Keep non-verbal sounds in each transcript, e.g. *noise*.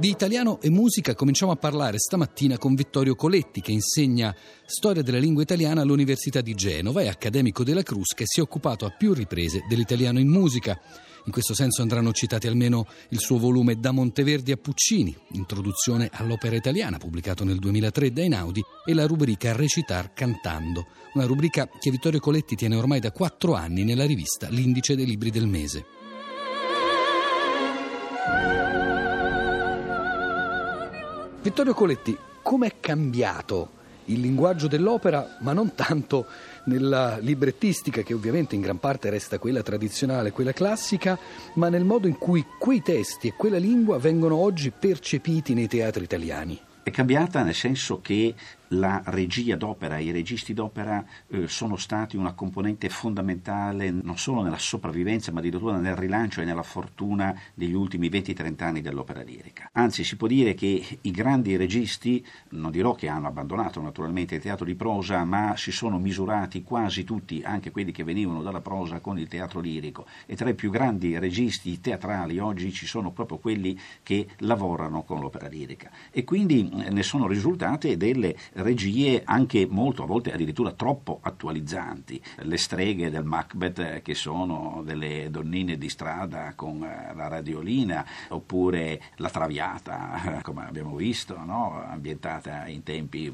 Di italiano e musica cominciamo a parlare stamattina con Vittorio Coletti che insegna storia della lingua italiana all'Università di Genova, è accademico della Crusca e si è occupato a più riprese dell'italiano in musica. In questo senso andranno citati almeno il suo volume Da Monteverdi a Puccini, introduzione all'opera italiana pubblicato nel 2003 da Einaudi e la rubrica Recitar cantando, una rubrica che Vittorio Coletti tiene ormai da quattro anni nella rivista L'Indice dei Libri del Mese. Vittorio Coletti, come è cambiato il linguaggio dell'opera, ma non tanto nella librettistica, che ovviamente in gran parte resta quella tradizionale, quella classica, ma nel modo in cui quei testi e quella lingua vengono oggi percepiti nei teatri italiani? È cambiata nel senso che la regia d'opera i registi d'opera eh, sono stati una componente fondamentale non solo nella sopravvivenza ma addirittura nel rilancio e nella fortuna degli ultimi 20-30 anni dell'opera lirica. Anzi si può dire che i grandi registi, non dirò che hanno abbandonato naturalmente il teatro di prosa, ma si sono misurati quasi tutti, anche quelli che venivano dalla prosa, con il teatro lirico e tra i più grandi registi teatrali oggi ci sono proprio quelli che lavorano con l'opera lirica e quindi eh, ne sono risultate delle regie anche molto, a volte addirittura troppo attualizzanti. Le streghe del Macbeth eh, che sono delle donnine di strada con eh, la radiolina, oppure La Traviata, *laughs* come abbiamo visto, no? ambientata in tempi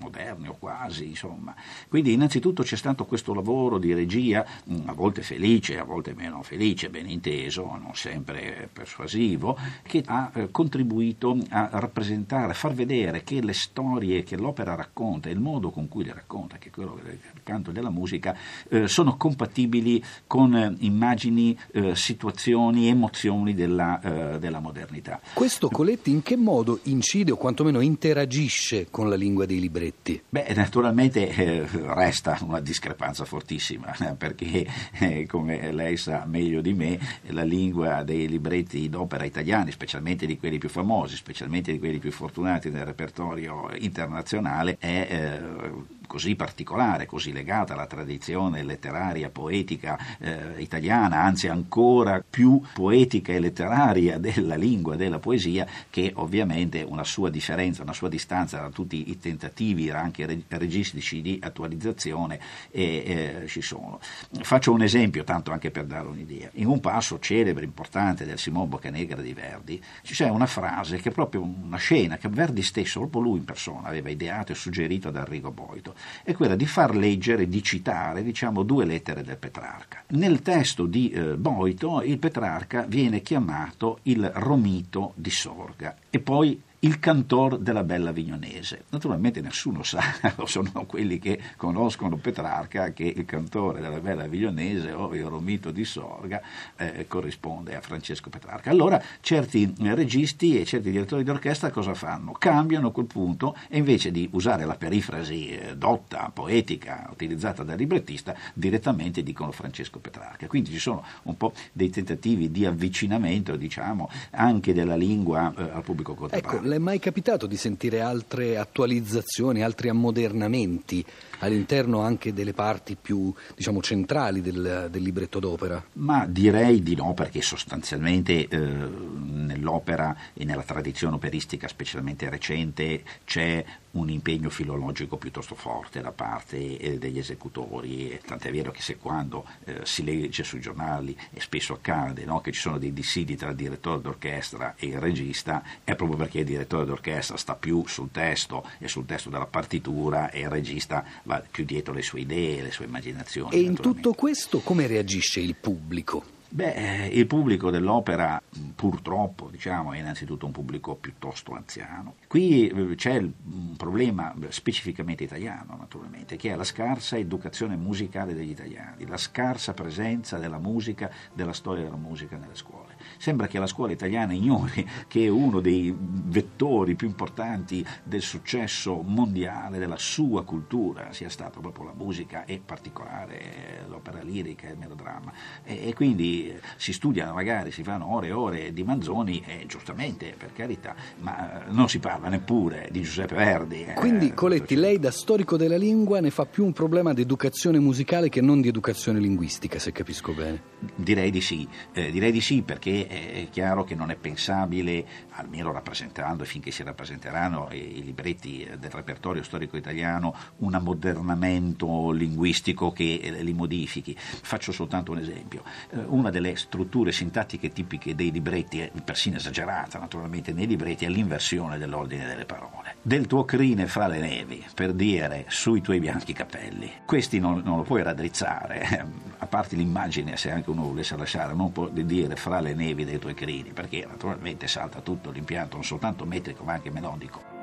moderni o quasi, insomma. Quindi innanzitutto c'è stato questo lavoro di regia, mm, a volte felice, a volte meno felice, ben inteso, non sempre persuasivo, che ha eh, contribuito a rappresentare, a far vedere che le storie che l'opera racconta e il modo con cui le racconta, che è quello del canto e della musica, eh, sono compatibili con eh, immagini, situazioni, emozioni della, della modernità. Questo Coletti in che modo incide o quantomeno interagisce con la lingua dei libretti? Libretti? Beh, naturalmente eh, resta una discrepanza fortissima, perché eh, come lei sa meglio di me, la lingua dei libretti d'opera italiani, specialmente di quelli più famosi, specialmente di quelli più fortunati nel repertorio internazionale, è eh, così particolare, così legata alla tradizione letteraria, poetica eh, italiana, anzi ancora più poetica e letteraria della lingua, della poesia, che ovviamente una sua differenza, una sua distanza da tutti i tentativi anche registici di attualizzazione eh, eh, ci sono. Faccio un esempio, tanto anche per dare un'idea. In un passo celebre, importante del Simone Boccanegra di Verdi, c'è una frase che è proprio una scena che Verdi stesso, proprio lui in persona, aveva ideato e suggerito ad Arrigo Boito è quella di far leggere, di citare, diciamo, due lettere del Petrarca. Nel testo di eh, Boito il Petrarca viene chiamato il Romito di Sorga e poi il cantor della Bella Vignonese. Naturalmente nessuno sa, *laughs* sono quelli che conoscono Petrarca, che il cantore della Bella Vignonese o il Romito di Sorga eh, corrisponde a Francesco Petrarca. Allora certi registi e certi direttori d'orchestra cosa fanno? Cambiano a quel punto e invece di usare la perifrasi eh, dotta, poetica, utilizzata dal librettista, direttamente dicono Francesco Petrarca. Quindi ci sono un po' dei tentativi di avvicinamento, diciamo, anche della lingua eh, al pubblico contemporaneo. Ecco, le è mai capitato di sentire altre attualizzazioni, altri ammodernamenti all'interno anche delle parti più diciamo, centrali del, del, libretto d'opera? Ma direi di no, perché sostanzialmente eh, nell'opera e nella tradizione operistica, specialmente recente, c'è un impegno filologico piuttosto forte da parte eh, degli esecutori, tant'è vero che se quando eh, si legge sui giornali, e spesso accade no, che ci sono dei dissidi tra il direttore d'orchestra e il regista, è proprio perché il direttore d'orchestra sta più sul testo e sul testo della partitura e il regista va più dietro le sue idee, le sue immaginazioni. E in tutto questo come reagisce il pubblico? Beh, il pubblico dell'opera purtroppo diciamo, è innanzitutto un pubblico piuttosto anziano. Qui eh, c'è un problema specificamente italiano, naturalmente, che è la scarsa educazione musicale degli italiani, la scarsa presenza della musica, della storia della musica nelle scuole. Sembra che la scuola italiana ignori che uno dei vettori più importanti del successo mondiale della sua cultura sia stata proprio la musica e in particolare l'opera lirica e il melodramma. E, e quindi si studiano magari, si fanno ore e ore di Manzoni, e giustamente per carità, ma eh, non si parla neppure di Giuseppe Verdi. Eh, Quindi Coletti, lei da storico della lingua ne fa più un problema di educazione musicale che non di educazione linguistica, se capisco bene. Direi di sì, eh, direi di sì perché è chiaro che non è pensabile, almeno rappresentando finché si rappresenteranno i libretti del repertorio storico italiano, un ammodernamento linguistico che li modifichi. Faccio soltanto un esempio. Eh, delle strutture sintattiche tipiche dei libretti, persino esagerata naturalmente nei libretti, è l'inversione dell'ordine delle parole. Del tuo crine fra le nevi, per dire sui tuoi bianchi capelli. Questi non, non lo puoi raddrizzare, *laughs* a parte l'immagine, se anche uno volesse lasciare, non può dire fra le nevi dei tuoi crini, perché naturalmente salta tutto l'impianto, non soltanto metrico ma anche melodico.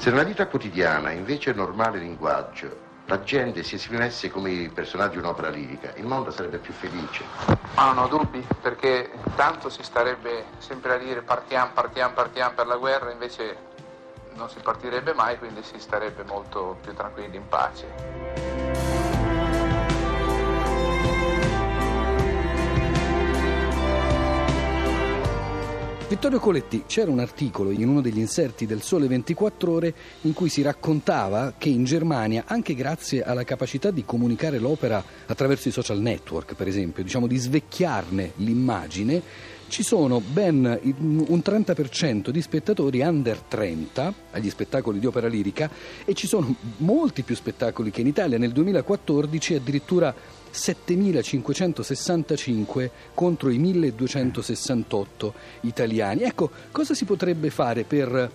Se nella vita quotidiana, invece, normale linguaggio, la gente si esprimesse come i personaggi di un'opera lirica, il mondo sarebbe più felice. Ma non ho dubbi, perché tanto si starebbe sempre a dire partiamo, partiamo, partiamo per la guerra, invece non si partirebbe mai, quindi si starebbe molto più tranquilli, in pace. Vittorio Coletti, c'era un articolo in uno degli inserti del Sole 24 ore in cui si raccontava che in Germania, anche grazie alla capacità di comunicare l'opera attraverso i social network, per esempio, diciamo di svecchiarne l'immagine, ci sono ben un 30% di spettatori under 30 agli spettacoli di opera lirica e ci sono molti più spettacoli che in Italia. Nel 2014 addirittura 7.565 contro i 1.268 italiani. Ecco, cosa si potrebbe fare per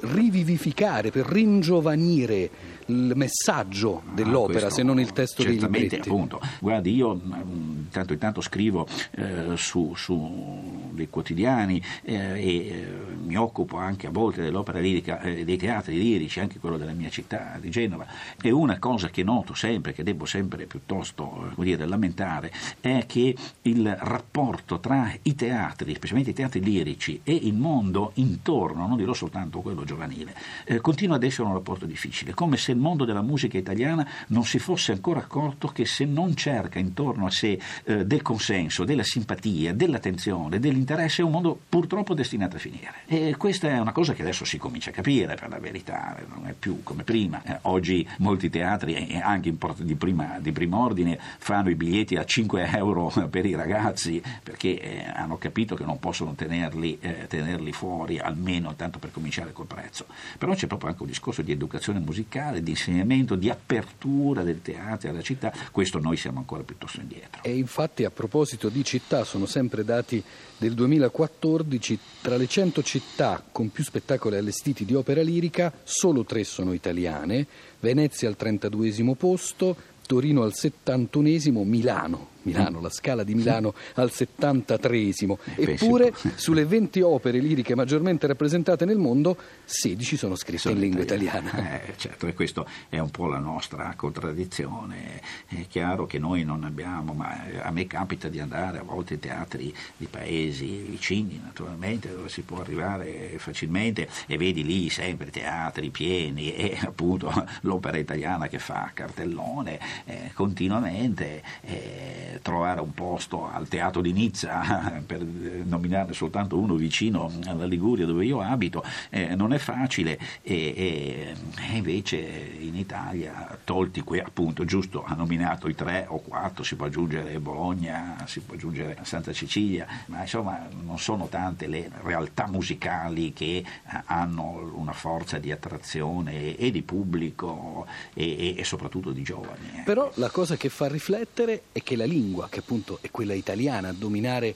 rivivificare, per ringiovanire il messaggio ah, dell'opera, ah, se non il testo dei libretti. appunto. Guardi, io mm, tanto intanto scrivo eh, su, su, dei quotidiani eh, e eh, mi occupo anche a volte dell'opera lirica, eh, dei teatri lirici, anche quello della mia città di Genova. E una cosa che noto sempre, che devo sempre piuttosto eh, dire, lamentare, è che il rapporto tra i teatri, specialmente i teatri lirici, e il mondo intorno, non dirò soltanto quello giovanile, eh, continua ad essere un rapporto difficile, come se il mondo della musica italiana non si fosse ancora accorto che se non cerca intorno a sé eh, del consenso, della simpatia, dell'attenzione, dell'interesse, è un mondo purtroppo destinato a finire. E questa è una cosa che adesso si comincia a capire, per la verità, non è più come prima. Eh, oggi molti teatri, anche di prima, di primo ordine, fanno i biglietti a 5 euro *laughs* per i ragazzi perché eh, hanno capito che non possono tenerli, eh, tenerli fuori, almeno tanto per cominciare col prezzo. Però c'è proprio anche un discorso di educazione musicale, di insegnamento, di apertura del teatro alla città, questo noi siamo ancora piuttosto indietro. E infatti a proposito di città, sono sempre dati del 2014, tra le 100 città con più spettacoli allestiti di opera lirica, solo tre sono italiane, Venezia al 32 posto, Torino al 71, Milano Milano, la scala di Milano al 73esimo. Eppure *laughs* sulle 20 opere liriche maggiormente rappresentate nel mondo, 16 sono scritte sono in lingua italiana. italiana. Eh, certo, e questa è un po' la nostra contraddizione. È chiaro che noi non abbiamo, ma a me capita di andare a volte in teatri di paesi vicini, naturalmente, dove si può arrivare facilmente e vedi lì sempre teatri pieni e *laughs* appunto l'opera italiana che fa cartellone eh, continuamente. Eh, trovare un posto al teatro di Nizza, *laughs* per nominarne soltanto uno vicino alla Liguria dove io abito, eh, non è facile e, e, invece in Italia, tolti qui appunto, giusto, ha nominato i tre o quattro, si può aggiungere Bologna, si può aggiungere Santa Cecilia, ma insomma non sono tante le realtà musicali che hanno una forza di attrazione e di pubblico e, e soprattutto di giovani. Però la cosa che fa riflettere è che la lingua lingua, che appunto è quella italiana, a dominare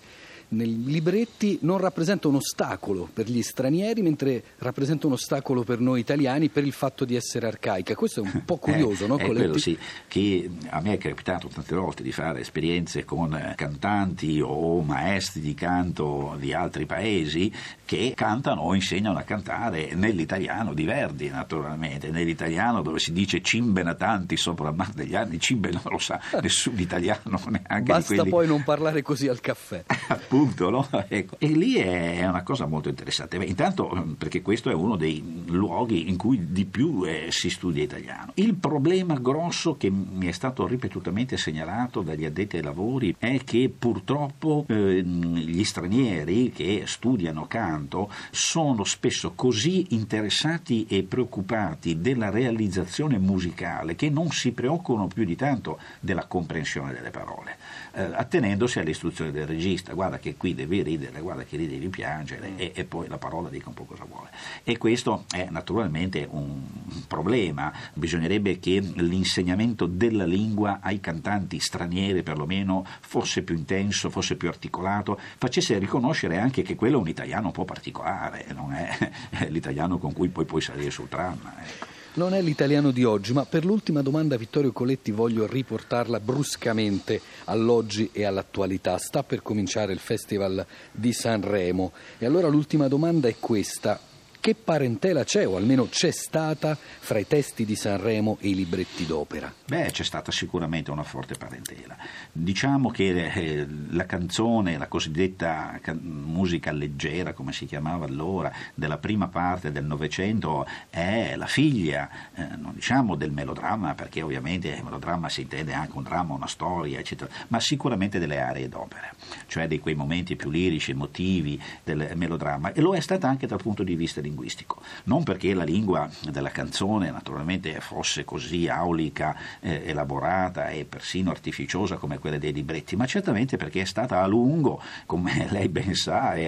nei libretti non rappresenta un ostacolo per gli stranieri, mentre rappresenta un ostacolo per noi italiani per il fatto di essere arcaica. Questo è un po' *laughs* curioso, eh, no? È quello, sì, che a me è capitato tante volte di fare esperienze con cantanti o maestri di canto di altri paesi che cantano o insegnano a cantare nell'italiano di Verdi, naturalmente, nell'italiano dove si dice cimbe natanti sopra il mar degli anni, cimbe non lo sa *laughs* nessun italiano, neanche Basta quelli... poi non parlare così al caffè. *laughs* Appunto appunto, no? *laughs* ecco. E lì è una cosa molto interessante. Beh, intanto perché questo è uno dei luoghi in cui di più eh, si studia italiano. Il problema grosso che mi è stato ripetutamente segnalato dagli addetti ai lavori è che purtroppo eh, gli stranieri che studiano canto sono spesso così interessati e preoccupati della realizzazione musicale che non si preoccupano più di tanto della comprensione delle parole, eh, attenendosi alle istruzioni del regista, guarda che qui devi ridere, guarda che lì devi piangere e, e poi la parola dica un po' cosa vuole. E questo è naturalmente un problema, bisognerebbe che l'insegnamento della lingua ai cantanti stranieri perlomeno fosse più intenso, fosse più articolato, facesse riconoscere anche che quello è un italiano un po' particolare, non è *laughs* l'italiano con cui poi puoi salire sul tram. Ecco. Non è l'italiano di oggi, ma per l'ultima domanda Vittorio Coletti voglio riportarla bruscamente all'oggi e all'attualità. Sta per cominciare il Festival di Sanremo e allora l'ultima domanda è questa. Che parentela c'è, o almeno c'è stata, fra i testi di Sanremo e i libretti d'opera? Beh, c'è stata sicuramente una forte parentela. Diciamo che eh, la canzone, la cosiddetta musica leggera, come si chiamava allora, della prima parte del Novecento, è la figlia, eh, non diciamo del melodramma, perché ovviamente il melodramma si intende anche un dramma, una storia, eccetera, ma sicuramente delle aree d'opera, cioè di quei momenti più lirici, emotivi del melodramma, e lo è stata anche dal punto di vista di linguistico, non perché la lingua della canzone naturalmente fosse così aulica, eh, elaborata e persino artificiosa come quella dei libretti, ma certamente perché è stata a lungo, come *laughs* lei ben sa, e,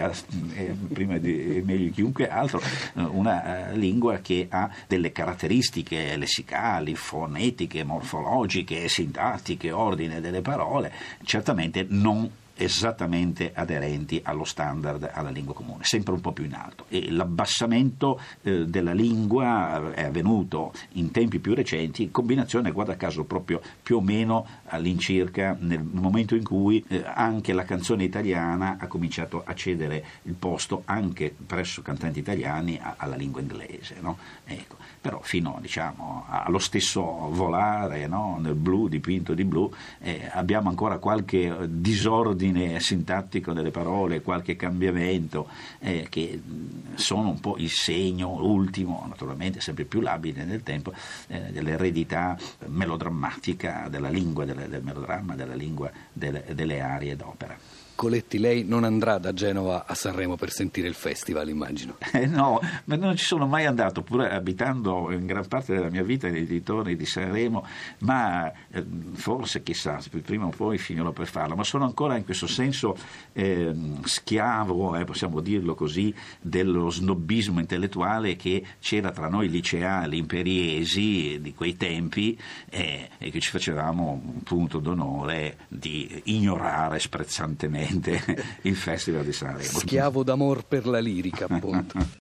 e prima di meglio chiunque altro, una uh, lingua che ha delle caratteristiche lessicali, fonetiche, morfologiche, sintattiche, ordine delle parole, certamente non esattamente aderenti allo standard, alla lingua comune, sempre un po' più in alto. E l'abbassamento eh, della lingua è avvenuto in tempi più recenti, in combinazione, guarda caso, proprio più o meno all'incirca nel momento in cui eh, anche la canzone italiana ha cominciato a cedere il posto anche presso cantanti italiani a, alla lingua inglese. No? Ecco. Però fino diciamo, allo stesso volare no? nel blu dipinto di blu eh, abbiamo ancora qualche disordine ordine sintattico delle parole, qualche cambiamento eh, che sono un po' il segno ultimo, naturalmente sempre più labile nel tempo, eh, dell'eredità melodrammatica della lingua del, del melodramma, della lingua delle, delle arie d'opera. Coletti, lei non andrà da Genova a Sanremo per sentire il festival, immagino. *laughs* Eh no, ma non ci sono mai andato, pur abitando in gran parte della mia vita nei dintorni di Sanremo, ma eh, forse chissà, prima o poi finirò per farlo, ma sono ancora in questo senso eh, schiavo, possiamo dirlo così, dello snobismo intellettuale che c'era tra noi liceali imperiesi di quei tempi eh, e che ci facevamo un punto d'onore di ignorare sprezzantemente *laughs* il Festival di Sanremo. Schiavo d'amor per la lirica, appunto. *laughs*